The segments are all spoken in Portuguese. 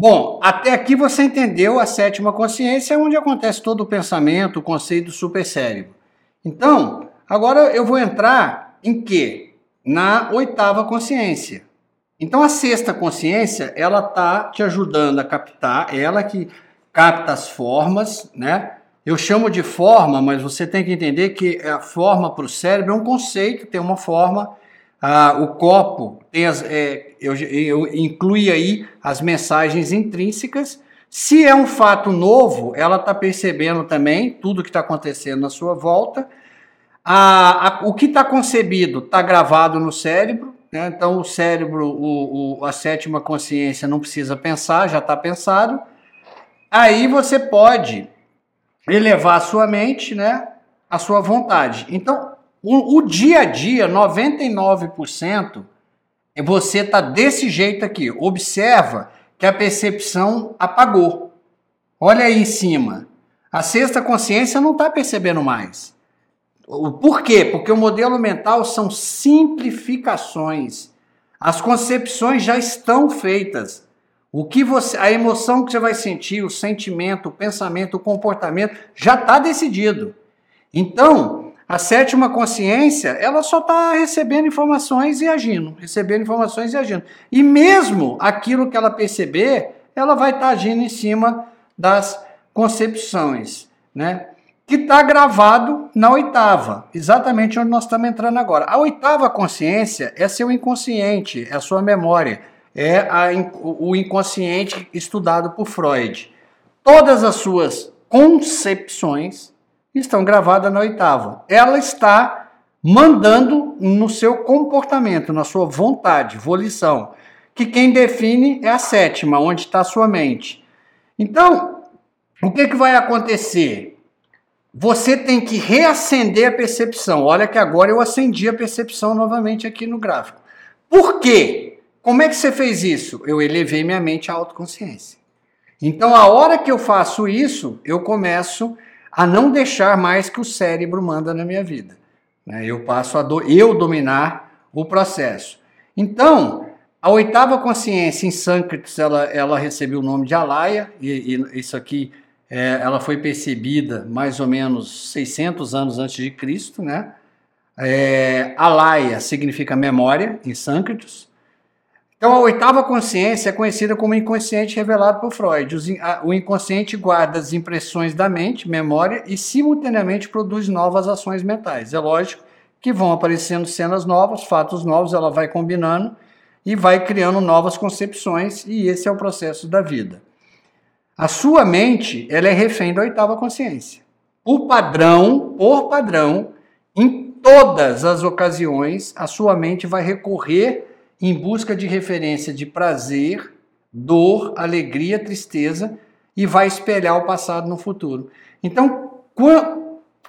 Bom, até aqui você entendeu a sétima consciência, onde acontece todo o pensamento, o conceito do supercérebro. Então, agora eu vou entrar em quê? Na oitava consciência. Então, a sexta consciência, ela tá te ajudando a captar, ela que capta as formas, né? Eu chamo de forma, mas você tem que entender que a forma para o cérebro é um conceito, tem uma forma. Ah, o copo tem as, é, eu, eu inclui aí as mensagens intrínsecas. Se é um fato novo, ela está percebendo também tudo que está acontecendo na sua volta. A, a, o que está concebido está gravado no cérebro, né? então o cérebro, o, o, a sétima consciência não precisa pensar, já está pensado. Aí você pode elevar a sua mente, né, a sua vontade. Então, o, o dia a dia, 99%, você tá desse jeito aqui. Observa que a percepção apagou. Olha aí em cima. A sexta consciência não está percebendo mais. Por quê? Porque o modelo mental são simplificações. As concepções já estão feitas. O que você, a emoção que você vai sentir, o sentimento, o pensamento, o comportamento, já está decidido. Então, a sétima consciência, ela só está recebendo informações e agindo, recebendo informações e agindo. E mesmo aquilo que ela perceber, ela vai estar tá agindo em cima das concepções, né? Que está gravado na oitava, exatamente onde nós estamos entrando agora. A oitava consciência é seu inconsciente, é a sua memória é a, o inconsciente estudado por Freud. Todas as suas concepções estão gravadas na oitava. Ela está mandando no seu comportamento, na sua vontade, volição, que quem define é a sétima, onde está a sua mente. Então, o que, que vai acontecer? Você tem que reacender a percepção. Olha que agora eu acendi a percepção novamente aqui no gráfico. Por quê? Como é que você fez isso? Eu elevei minha mente à autoconsciência. Então, a hora que eu faço isso, eu começo a não deixar mais que o cérebro manda na minha vida. Né? Eu passo a do, eu dominar o processo. Então, a oitava consciência em Sânscrito, ela, ela recebeu o nome de Alaya, e, e isso aqui é, ela foi percebida mais ou menos 600 anos antes de Cristo, né? É, Alaya significa memória em Sânscritos, então, a oitava consciência é conhecida como inconsciente revelado por Freud. O inconsciente guarda as impressões da mente, memória, e simultaneamente produz novas ações mentais. É lógico que vão aparecendo cenas novas, fatos novos, ela vai combinando e vai criando novas concepções, e esse é o processo da vida. A sua mente, ela é refém da oitava consciência. O padrão, por padrão, em todas as ocasiões, a sua mente vai recorrer em busca de referência de prazer, dor, alegria, tristeza e vai espelhar o passado no futuro. Então,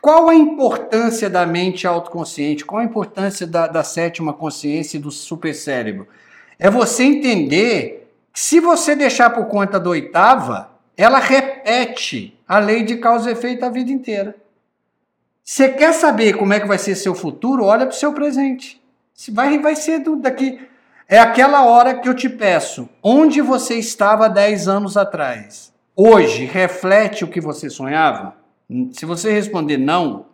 qual a importância da mente autoconsciente? Qual a importância da, da sétima consciência e do supercérebro? É você entender que se você deixar por conta da oitava, ela repete a lei de causa e efeito a vida inteira. Você quer saber como é que vai ser seu futuro? Olha para o seu presente. Vai, vai ser do, daqui é aquela hora que eu te peço, onde você estava 10 anos atrás? Hoje reflete o que você sonhava? Se você responder não,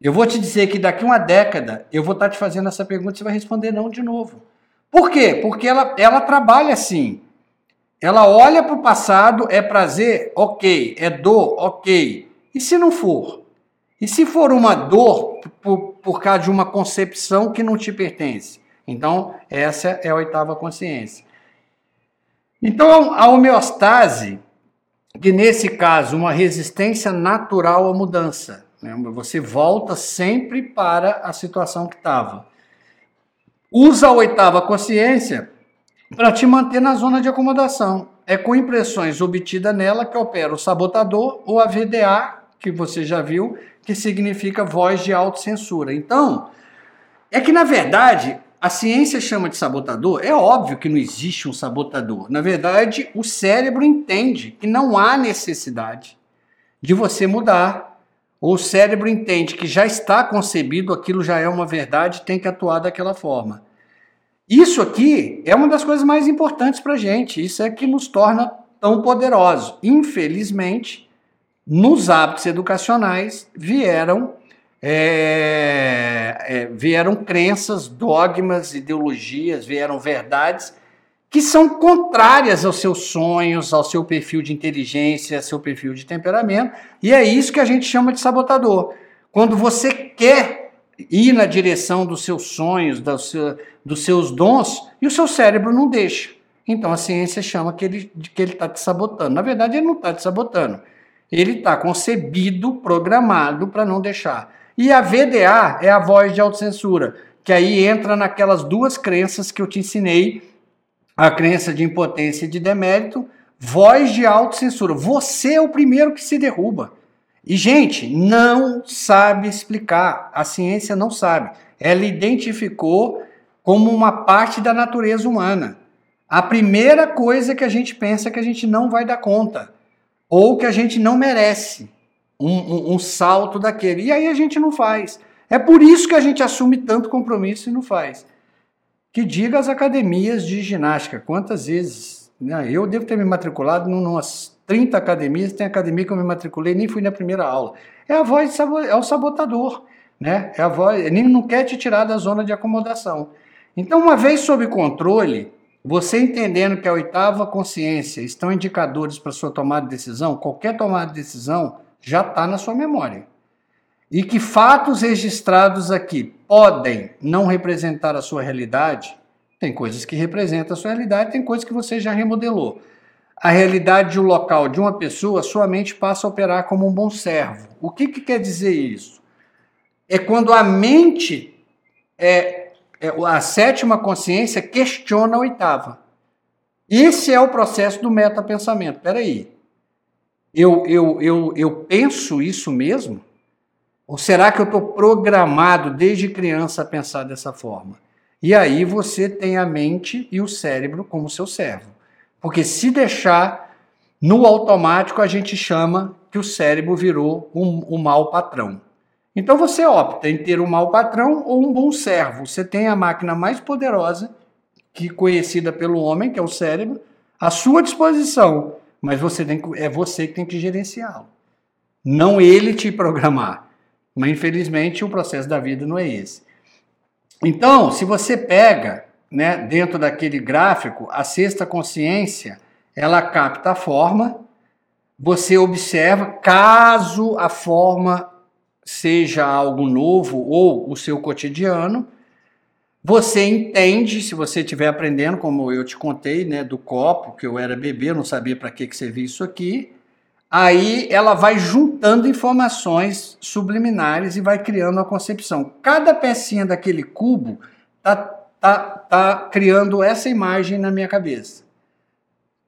eu vou te dizer que daqui uma década eu vou estar te fazendo essa pergunta e você vai responder não de novo. Por quê? Porque ela, ela trabalha assim. Ela olha para o passado, é prazer, ok. É dor, ok. E se não for? E se for uma dor por, por causa de uma concepção que não te pertence? Então, essa é a oitava consciência. Então, a homeostase, que nesse caso, uma resistência natural à mudança. Né? Você volta sempre para a situação que estava. Usa a oitava consciência para te manter na zona de acomodação. É com impressões obtidas nela que opera o sabotador ou a VDA, que você já viu, que significa voz de autocensura. Então, é que na verdade a ciência chama de sabotador, é óbvio que não existe um sabotador. Na verdade, o cérebro entende que não há necessidade de você mudar. Ou o cérebro entende que já está concebido, aquilo já é uma verdade, tem que atuar daquela forma. Isso aqui é uma das coisas mais importantes para a gente. Isso é que nos torna tão poderosos. Infelizmente, nos hábitos educacionais vieram é, é, vieram crenças, dogmas, ideologias, vieram verdades que são contrárias aos seus sonhos, ao seu perfil de inteligência, ao seu perfil de temperamento, e é isso que a gente chama de sabotador. Quando você quer ir na direção dos seus sonhos, dos, seu, dos seus dons, e o seu cérebro não deixa. Então a ciência chama que ele que ele está te sabotando. Na verdade, ele não está te sabotando. Ele está concebido, programado para não deixar. E a VDA é a voz de autocensura, que aí entra naquelas duas crenças que eu te ensinei, a crença de impotência e de demérito, voz de autocensura. Você é o primeiro que se derruba. E, gente, não sabe explicar. A ciência não sabe. Ela identificou como uma parte da natureza humana. A primeira coisa que a gente pensa é que a gente não vai dar conta, ou que a gente não merece um, um, um salto daquele. E aí a gente não faz. É por isso que a gente assume tanto compromisso e não faz. Que diga as academias de ginástica, quantas vezes. Né? Eu devo ter me matriculado em umas 30 academias, tem academia que eu me matriculei, nem fui na primeira aula. É a voz, é o sabotador, né? É a voz, ele não quer te tirar da zona de acomodação. Então, uma vez sob controle, você entendendo que a oitava consciência estão indicadores para sua tomada de decisão, qualquer tomada de decisão já está na sua memória. E que fatos registrados aqui podem não representar a sua realidade, tem coisas que representam a sua realidade, tem coisas que você já remodelou. A realidade de um local, de uma pessoa, sua mente passa a operar como um bom servo. O que, que quer dizer isso? É quando a mente é é, a sétima consciência questiona a oitava. Esse é o processo do metapensamento. Aí. Eu, eu, eu, eu penso isso mesmo? Ou será que eu estou programado desde criança a pensar dessa forma? E aí você tem a mente e o cérebro como seu servo. Porque se deixar no automático, a gente chama que o cérebro virou um, um mau patrão. Então você opta em ter um mau patrão ou um bom servo. Você tem a máquina mais poderosa, que conhecida pelo homem, que é o cérebro, à sua disposição, mas você tem, é você que tem que gerenciá-lo. Não ele te programar. Mas infelizmente o processo da vida não é esse. Então, se você pega, né, dentro daquele gráfico, a sexta consciência, ela capta a forma, você observa, caso a forma seja algo novo ou o seu cotidiano, você entende, se você estiver aprendendo, como eu te contei, né, do copo, que eu era bebê, não sabia para que, que servia isso aqui, aí ela vai juntando informações subliminares e vai criando uma concepção. Cada pecinha daquele cubo tá, tá, tá criando essa imagem na minha cabeça.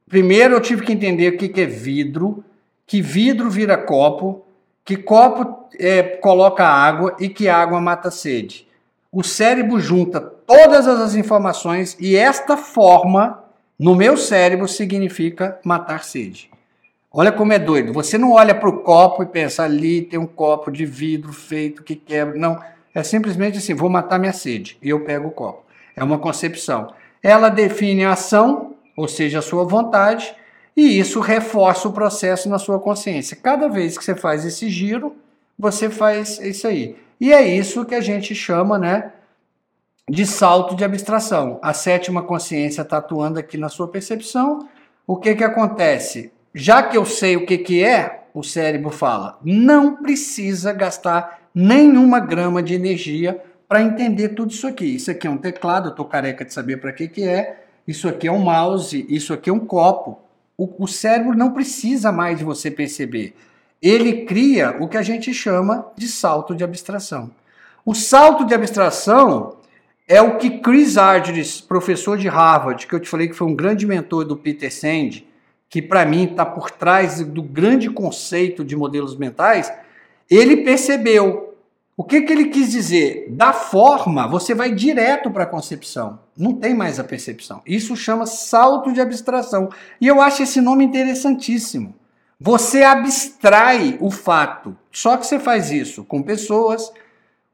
Primeiro eu tive que entender o que, que é vidro, que vidro vira copo, que copo é, coloca água e que água mata sede. O cérebro junta todas as informações e esta forma no meu cérebro significa matar sede. Olha como é doido. Você não olha para o copo e pensa ali tem um copo de vidro feito que quebra. Não. É simplesmente assim: vou matar minha sede. E eu pego o copo. É uma concepção. Ela define a ação, ou seja, a sua vontade, e isso reforça o processo na sua consciência. Cada vez que você faz esse giro, você faz isso aí. E é isso que a gente chama, né, de salto de abstração. A sétima consciência está atuando aqui na sua percepção. O que que acontece? Já que eu sei o que que é, o cérebro fala, não precisa gastar nenhuma grama de energia para entender tudo isso aqui. Isso aqui é um teclado, eu estou careca de saber para que que é. Isso aqui é um mouse, isso aqui é um copo. O, o cérebro não precisa mais de você perceber. Ele cria o que a gente chama de salto de abstração. O salto de abstração é o que Chris Argyris, professor de Harvard, que eu te falei que foi um grande mentor do Peter Sand, que para mim está por trás do grande conceito de modelos mentais, ele percebeu o que, que ele quis dizer? Da forma, você vai direto para a concepção. Não tem mais a percepção. Isso chama salto de abstração. E eu acho esse nome interessantíssimo. Você abstrai o fato. Só que você faz isso com pessoas,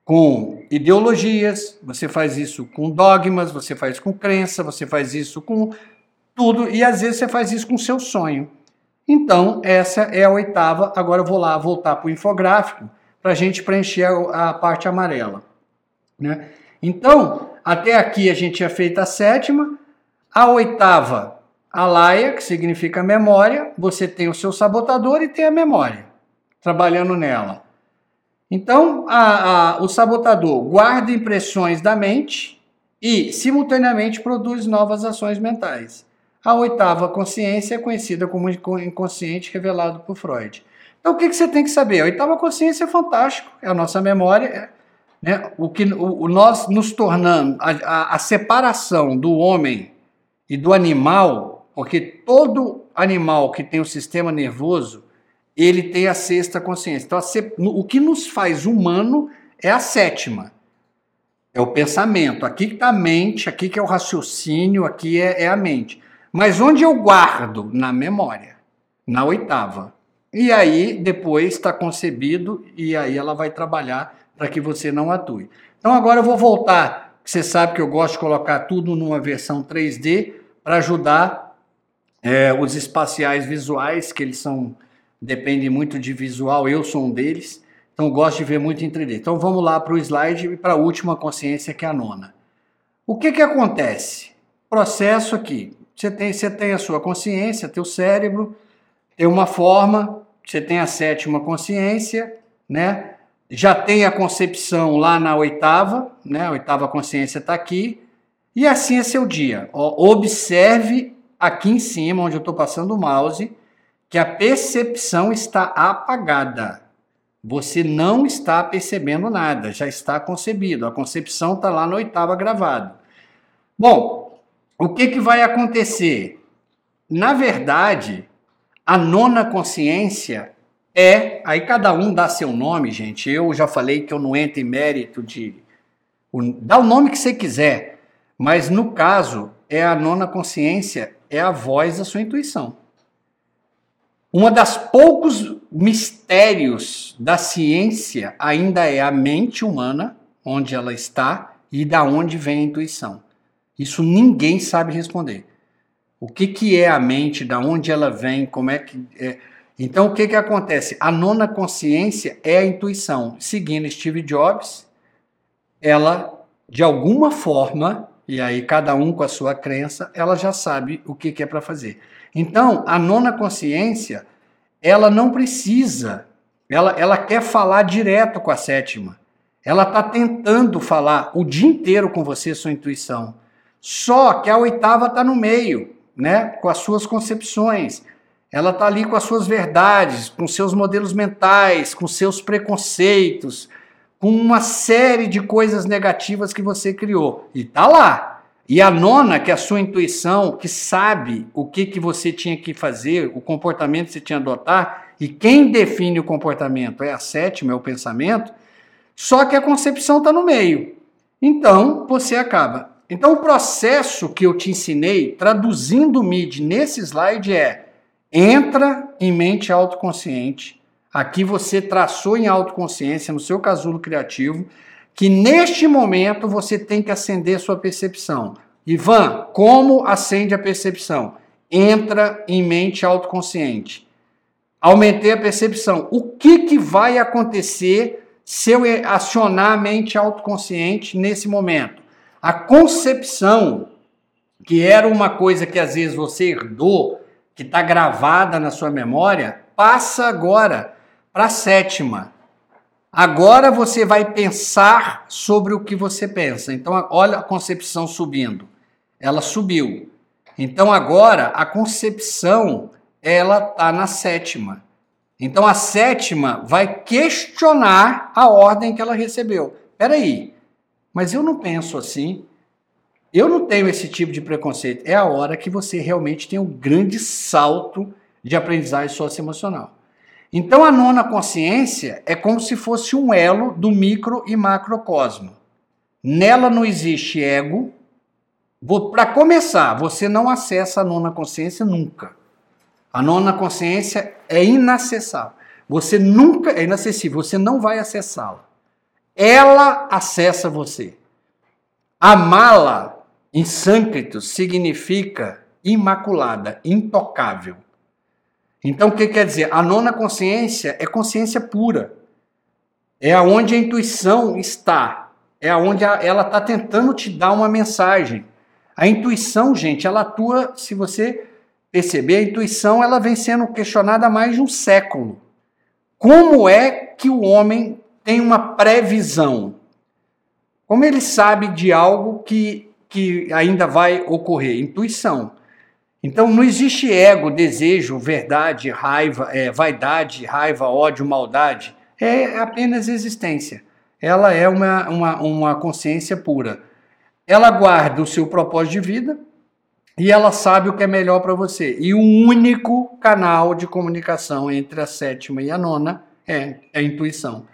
com ideologias, você faz isso com dogmas, você faz com crença, você faz isso com tudo e às vezes você faz isso com seu sonho. Então, essa é a oitava. Agora eu vou lá voltar para o infográfico para a gente preencher a, a parte amarela. Né? Então, até aqui a gente tinha feito a sétima. A oitava, a laia, que significa memória. Você tem o seu sabotador e tem a memória, trabalhando nela. Então, a, a, o sabotador guarda impressões da mente e, simultaneamente, produz novas ações mentais. A oitava consciência é conhecida como inconsciente revelado por Freud. Então, o que, que você tem que saber? A oitava consciência é fantástico, é a nossa memória, é, né? o que o, o nós nos tornando, a, a, a separação do homem e do animal, porque todo animal que tem o sistema nervoso, ele tem a sexta consciência. Então, o que nos faz humano é a sétima. É o pensamento. Aqui que está a mente, aqui que é o raciocínio, aqui é, é a mente. Mas onde eu guardo? Na memória, na oitava. E aí depois está concebido e aí ela vai trabalhar para que você não atue. Então agora eu vou voltar. Você sabe que eu gosto de colocar tudo numa versão 3D para ajudar é, os espaciais visuais, que eles são dependem muito de visual. Eu sou um deles, então gosto de ver muito em 3D. Então vamos lá para o slide e para a última consciência que é a nona. O que que acontece? Processo aqui. Você tem, você tem a sua consciência, teu cérebro, tem uma forma, você tem a sétima consciência, né? Já tem a concepção lá na oitava, né? A oitava consciência está aqui. E assim é seu dia. Ó, observe aqui em cima, onde eu estou passando o mouse, que a percepção está apagada. Você não está percebendo nada, já está concebido. A concepção está lá na oitava gravado. Bom, o que, que vai acontecer? Na verdade, a nona consciência é. Aí cada um dá seu nome, gente. Eu já falei que eu não entro em mérito de. Dá o nome que você quiser. Mas no caso, é a nona consciência, é a voz da sua intuição. Uma das poucos mistérios da ciência ainda é a mente humana, onde ela está e da onde vem a intuição. Isso ninguém sabe responder. O que, que é a mente, da onde ela vem, como é que. É. Então, o que, que acontece? A nona consciência é a intuição. Seguindo Steve Jobs, ela, de alguma forma, e aí cada um com a sua crença, ela já sabe o que, que é para fazer. Então, a nona consciência, ela não precisa, ela, ela quer falar direto com a sétima. Ela está tentando falar o dia inteiro com você, sua intuição. Só que a oitava está no meio, né? Com as suas concepções. Ela está ali com as suas verdades, com seus modelos mentais, com seus preconceitos, com uma série de coisas negativas que você criou. E está lá. E a nona, que é a sua intuição, que sabe o que, que você tinha que fazer, o comportamento que você tinha que adotar, e quem define o comportamento é a sétima, é o pensamento, só que a concepção está no meio. Então, você acaba então, o processo que eu te ensinei, traduzindo o MID nesse slide, é: entra em mente autoconsciente. Aqui você traçou em autoconsciência, no seu casulo criativo, que neste momento você tem que acender sua percepção. Ivan, como acende a percepção? Entra em mente autoconsciente. Aumentei a percepção. O que, que vai acontecer se eu acionar a mente autoconsciente nesse momento? A concepção, que era uma coisa que às vezes você herdou, que está gravada na sua memória, passa agora para a sétima. Agora você vai pensar sobre o que você pensa. Então, olha a concepção subindo. Ela subiu. Então, agora a concepção ela está na sétima. Então, a sétima vai questionar a ordem que ela recebeu. Espera aí, mas eu não penso assim. Eu não tenho esse tipo de preconceito. É a hora que você realmente tem um grande salto de aprendizagem socioemocional. Então a nona consciência é como se fosse um elo do micro e macrocosmo. Nela não existe ego. Para começar, você não acessa a nona consciência nunca. A nona consciência é inacessável. Você nunca é inacessível, você não vai acessá-la ela acessa você. Amá-la em sâncrito significa imaculada, intocável. Então, o que quer dizer? A nona consciência é consciência pura. É aonde a intuição está. É aonde ela está tentando te dar uma mensagem. A intuição, gente, ela atua, se você perceber, a intuição ela vem sendo questionada há mais de um século. Como é que o homem tem uma previsão? Como ele sabe de algo que, que ainda vai ocorrer? Intuição. Então não existe ego, desejo, verdade, raiva, é, vaidade, raiva, ódio, maldade. É apenas existência. Ela é uma, uma, uma consciência pura. Ela guarda o seu propósito de vida e ela sabe o que é melhor para você. E o único canal de comunicação entre a sétima e a nona é, é a intuição.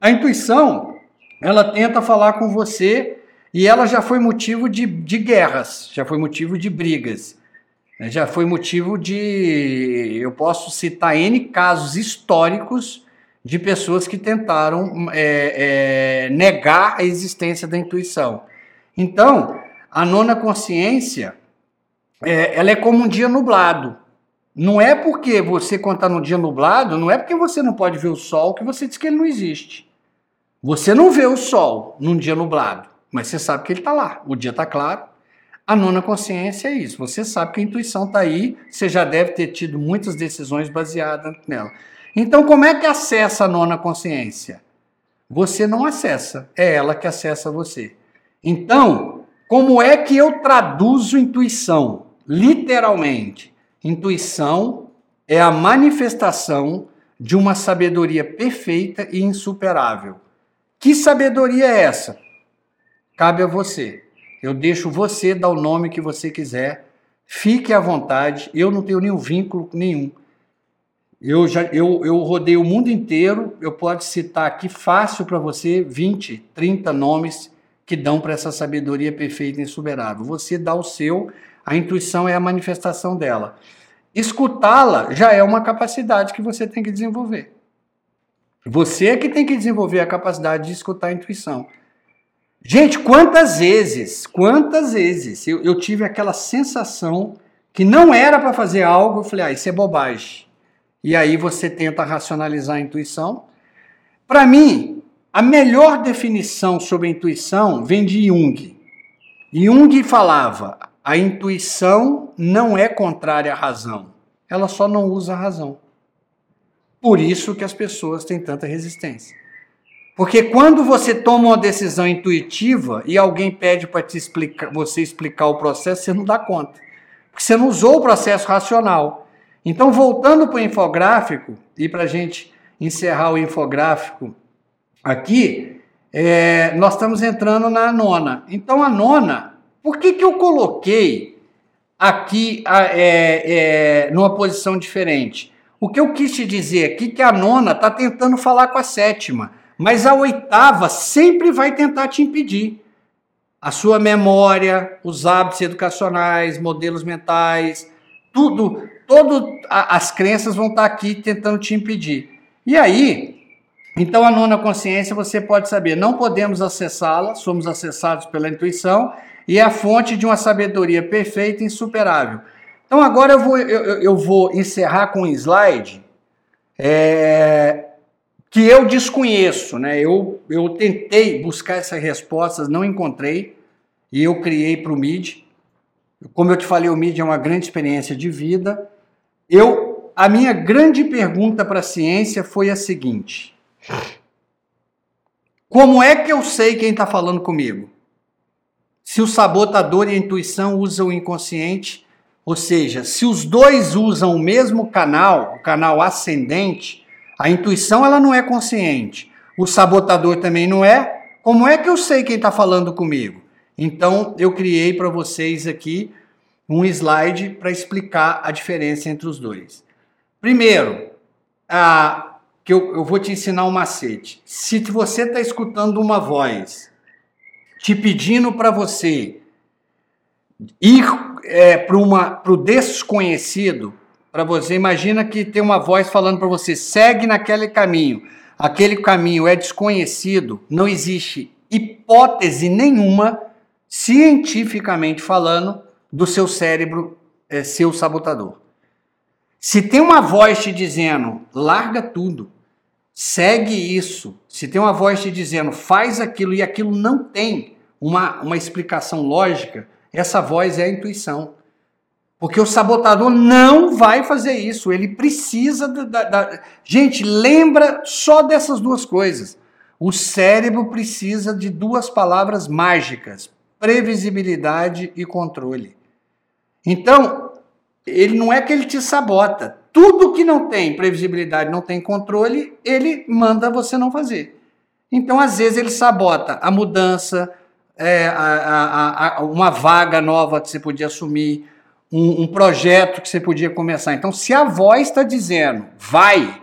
A intuição, ela tenta falar com você e ela já foi motivo de, de guerras, já foi motivo de brigas. Né? Já foi motivo de. Eu posso citar N casos históricos de pessoas que tentaram é, é, negar a existência da intuição. Então, a nona consciência, é, ela é como um dia nublado. Não é porque você, quando está no dia nublado, não é porque você não pode ver o sol que você diz que ele não existe. Você não vê o sol num dia nublado, mas você sabe que ele está lá. O dia está claro, a nona consciência é isso. Você sabe que a intuição está aí, você já deve ter tido muitas decisões baseadas nela. Então, como é que acessa a nona consciência? Você não acessa, é ela que acessa você. Então, como é que eu traduzo intuição? Literalmente, intuição é a manifestação de uma sabedoria perfeita e insuperável. Que sabedoria é essa? Cabe a você. Eu deixo você dar o nome que você quiser. Fique à vontade. Eu não tenho nenhum vínculo nenhum. Eu já eu, eu rodei o mundo inteiro. Eu posso citar aqui fácil para você 20, 30 nomes que dão para essa sabedoria perfeita e insuperável. Você dá o seu, a intuição é a manifestação dela. Escutá-la já é uma capacidade que você tem que desenvolver. Você é que tem que desenvolver a capacidade de escutar a intuição. Gente, quantas vezes, quantas vezes eu, eu tive aquela sensação que não era para fazer algo, eu falei, ah, isso é bobagem. E aí você tenta racionalizar a intuição. Para mim, a melhor definição sobre a intuição vem de Jung. Jung falava: a intuição não é contrária à razão, ela só não usa a razão. Por isso que as pessoas têm tanta resistência. Porque quando você toma uma decisão intuitiva e alguém pede para você explicar o processo, você não dá conta. Porque você não usou o processo racional. Então, voltando para o infográfico, e para a gente encerrar o infográfico aqui, é, nós estamos entrando na nona. Então, a nona, por que, que eu coloquei aqui é, é, numa posição diferente? O que eu quis te dizer aqui é que a nona está tentando falar com a sétima. Mas a oitava sempre vai tentar te impedir. A sua memória, os hábitos educacionais, modelos mentais, tudo, todo as crenças vão estar aqui tentando te impedir. E aí, então a nona consciência você pode saber, não podemos acessá-la, somos acessados pela intuição e é a fonte de uma sabedoria perfeita e insuperável. Então agora eu vou, eu, eu vou encerrar com um slide é, que eu desconheço, né? Eu, eu tentei buscar essas respostas, não encontrei, e eu criei para o MID. Como eu te falei, o MID é uma grande experiência de vida. Eu, a minha grande pergunta para a ciência foi a seguinte: Como é que eu sei quem está falando comigo? Se o sabotador e a intuição usam o inconsciente, ou seja, se os dois usam o mesmo canal, o canal ascendente, a intuição ela não é consciente. O sabotador também não é. Como é que eu sei quem está falando comigo? Então eu criei para vocês aqui um slide para explicar a diferença entre os dois. Primeiro, a, que eu, eu vou te ensinar um macete. Se você está escutando uma voz te pedindo para você ir é, para o desconhecido, para você. Imagina que tem uma voz falando para você, segue naquele caminho. aquele caminho é desconhecido, não existe hipótese nenhuma, cientificamente falando, do seu cérebro é, ser o sabotador. Se tem uma voz te dizendo, larga tudo, segue isso, se tem uma voz te dizendo, faz aquilo e aquilo não tem uma, uma explicação lógica, essa voz é a intuição. Porque o sabotador não vai fazer isso. Ele precisa da, da, Gente, lembra só dessas duas coisas. O cérebro precisa de duas palavras mágicas: previsibilidade e controle. Então, ele não é que ele te sabota. Tudo que não tem previsibilidade, não tem controle, ele manda você não fazer. Então, às vezes, ele sabota a mudança, é, a, a, a, uma vaga nova que você podia assumir, um, um projeto que você podia começar. Então, se a voz está dizendo vai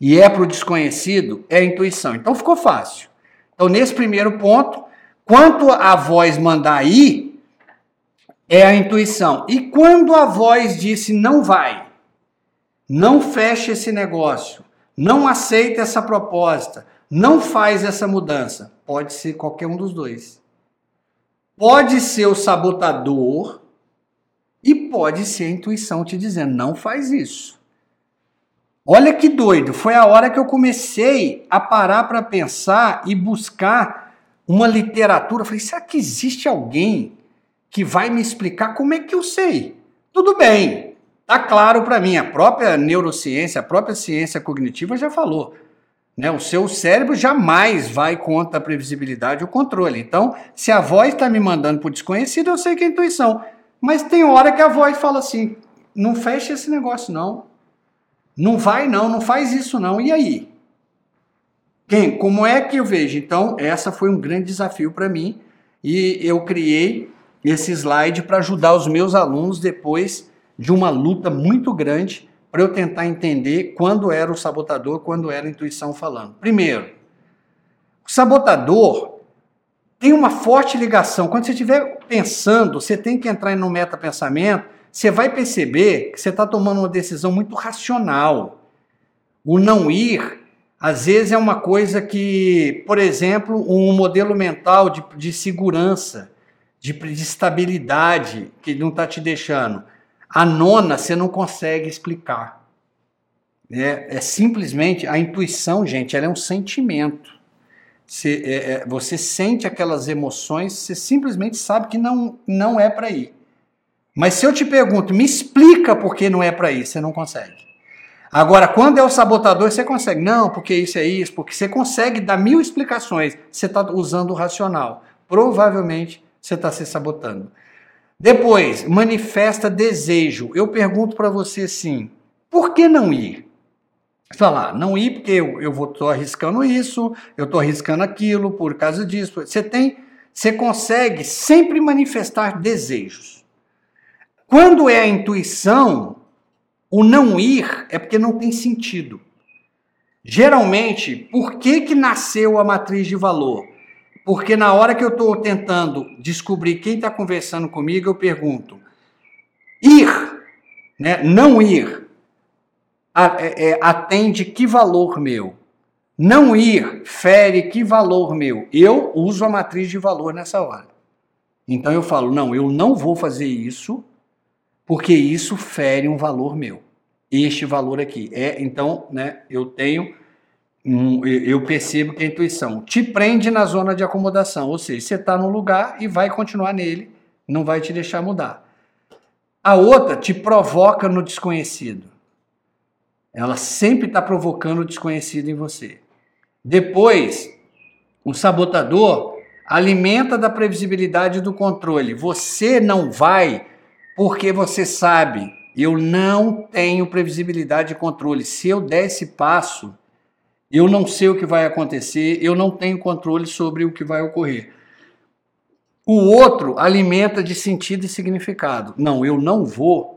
e é para o desconhecido, é a intuição. Então ficou fácil. Então, nesse primeiro ponto, quanto a voz mandar ir, é a intuição. E quando a voz disse não vai, não fecha esse negócio, não aceita essa proposta, não faz essa mudança, pode ser qualquer um dos dois. Pode ser o sabotador e pode ser a intuição te dizendo: não faz isso. Olha que doido, foi a hora que eu comecei a parar para pensar e buscar uma literatura. Falei: será que existe alguém que vai me explicar como é que eu sei? Tudo bem, tá claro para mim. A própria neurociência, a própria ciência cognitiva já falou. Né? O seu cérebro jamais vai contra a previsibilidade e o controle. Então, se a voz está me mandando para o desconhecido, eu sei que é intuição. Mas tem hora que a voz fala assim: não fecha esse negócio, não. Não vai, não, não faz isso, não. E aí? Quem? Como é que eu vejo? Então, essa foi um grande desafio para mim e eu criei esse slide para ajudar os meus alunos depois de uma luta muito grande para eu tentar entender quando era o sabotador, quando era a intuição falando. Primeiro, o sabotador tem uma forte ligação. Quando você estiver pensando, você tem que entrar no metapensamento, você vai perceber que você está tomando uma decisão muito racional. O não ir, às vezes, é uma coisa que, por exemplo, um modelo mental de, de segurança, de, de estabilidade, que não está te deixando. A nona você não consegue explicar. É, é simplesmente a intuição, gente, ela é um sentimento. Você, é, é, você sente aquelas emoções, você simplesmente sabe que não, não é para ir. Mas se eu te pergunto, me explica por que não é para ir, você não consegue. Agora, quando é o sabotador, você consegue. Não, porque isso é isso, porque você consegue dar mil explicações. Você está usando o racional. Provavelmente você está se sabotando. Depois, manifesta desejo. Eu pergunto para você assim: por que não ir? Falar, não ir porque eu, eu vou tô arriscando isso, eu estou arriscando aquilo por causa disso. Você tem, você consegue sempre manifestar desejos. Quando é a intuição, o não ir é porque não tem sentido. Geralmente, por que, que nasceu a matriz de valor? Porque na hora que eu estou tentando descobrir quem está conversando comigo, eu pergunto: ir, né? não ir, atende que valor meu? Não ir fere que valor meu? Eu uso a matriz de valor nessa hora. Então eu falo, não, eu não vou fazer isso, porque isso fere um valor meu. Este valor aqui. É, então, né, eu tenho. Um, eu percebo que a intuição te prende na zona de acomodação, ou seja, você está no lugar e vai continuar nele, não vai te deixar mudar. A outra te provoca no desconhecido. Ela sempre está provocando o desconhecido em você. Depois, o sabotador alimenta da previsibilidade do controle. Você não vai porque você sabe, eu não tenho previsibilidade de controle. Se eu der esse passo, eu não sei o que vai acontecer, eu não tenho controle sobre o que vai ocorrer. O outro alimenta de sentido e significado. Não, eu não vou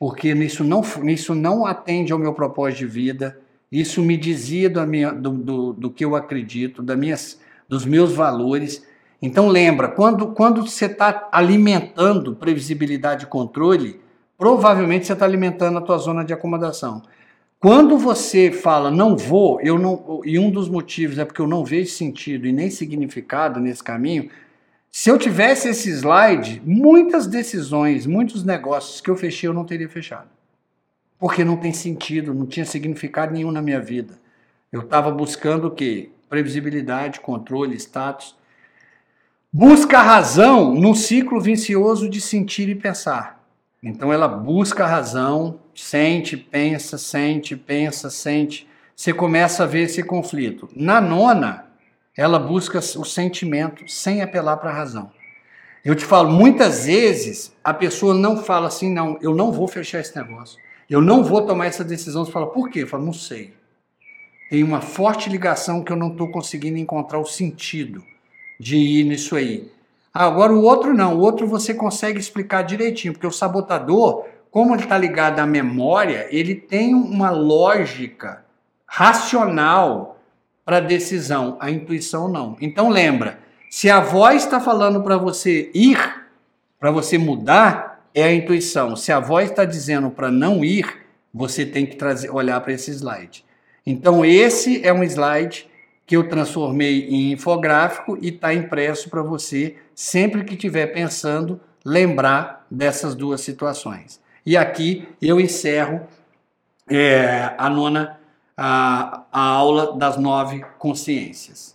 porque isso não, isso não atende ao meu propósito de vida, isso me dizia do, do, do, do que eu acredito, da minhas, dos meus valores. Então lembra, quando, quando você está alimentando previsibilidade e controle, provavelmente você está alimentando a tua zona de acomodação. Quando você fala não vou, eu não, e um dos motivos é porque eu não vejo sentido e nem significado nesse caminho, se eu tivesse esse slide, muitas decisões, muitos negócios que eu fechei eu não teria fechado. Porque não tem sentido, não tinha significado nenhum na minha vida. Eu estava buscando o quê? Previsibilidade, controle, status. Busca a razão num ciclo vicioso de sentir e pensar. Então ela busca a razão, sente, pensa, sente, pensa, sente. Você começa a ver esse conflito. Na nona, ela busca o sentimento sem apelar para a razão. Eu te falo, muitas vezes a pessoa não fala assim, não, eu não vou fechar esse negócio. Eu não vou tomar essa decisão. Você fala, por quê? Eu falo, não sei. Tem uma forte ligação que eu não estou conseguindo encontrar o sentido de ir nisso aí. Agora o outro não, o outro você consegue explicar direitinho, porque o sabotador, como ele está ligado à memória, ele tem uma lógica racional para a decisão, a intuição não. Então lembra, se a voz está falando para você ir, para você mudar, é a intuição. Se a voz está dizendo para não ir, você tem que trazer, olhar para esse slide. Então esse é um slide que eu transformei em infográfico e está impresso para você, sempre que estiver pensando, lembrar dessas duas situações. E aqui eu encerro é, a nona a, a aula das nove consciências.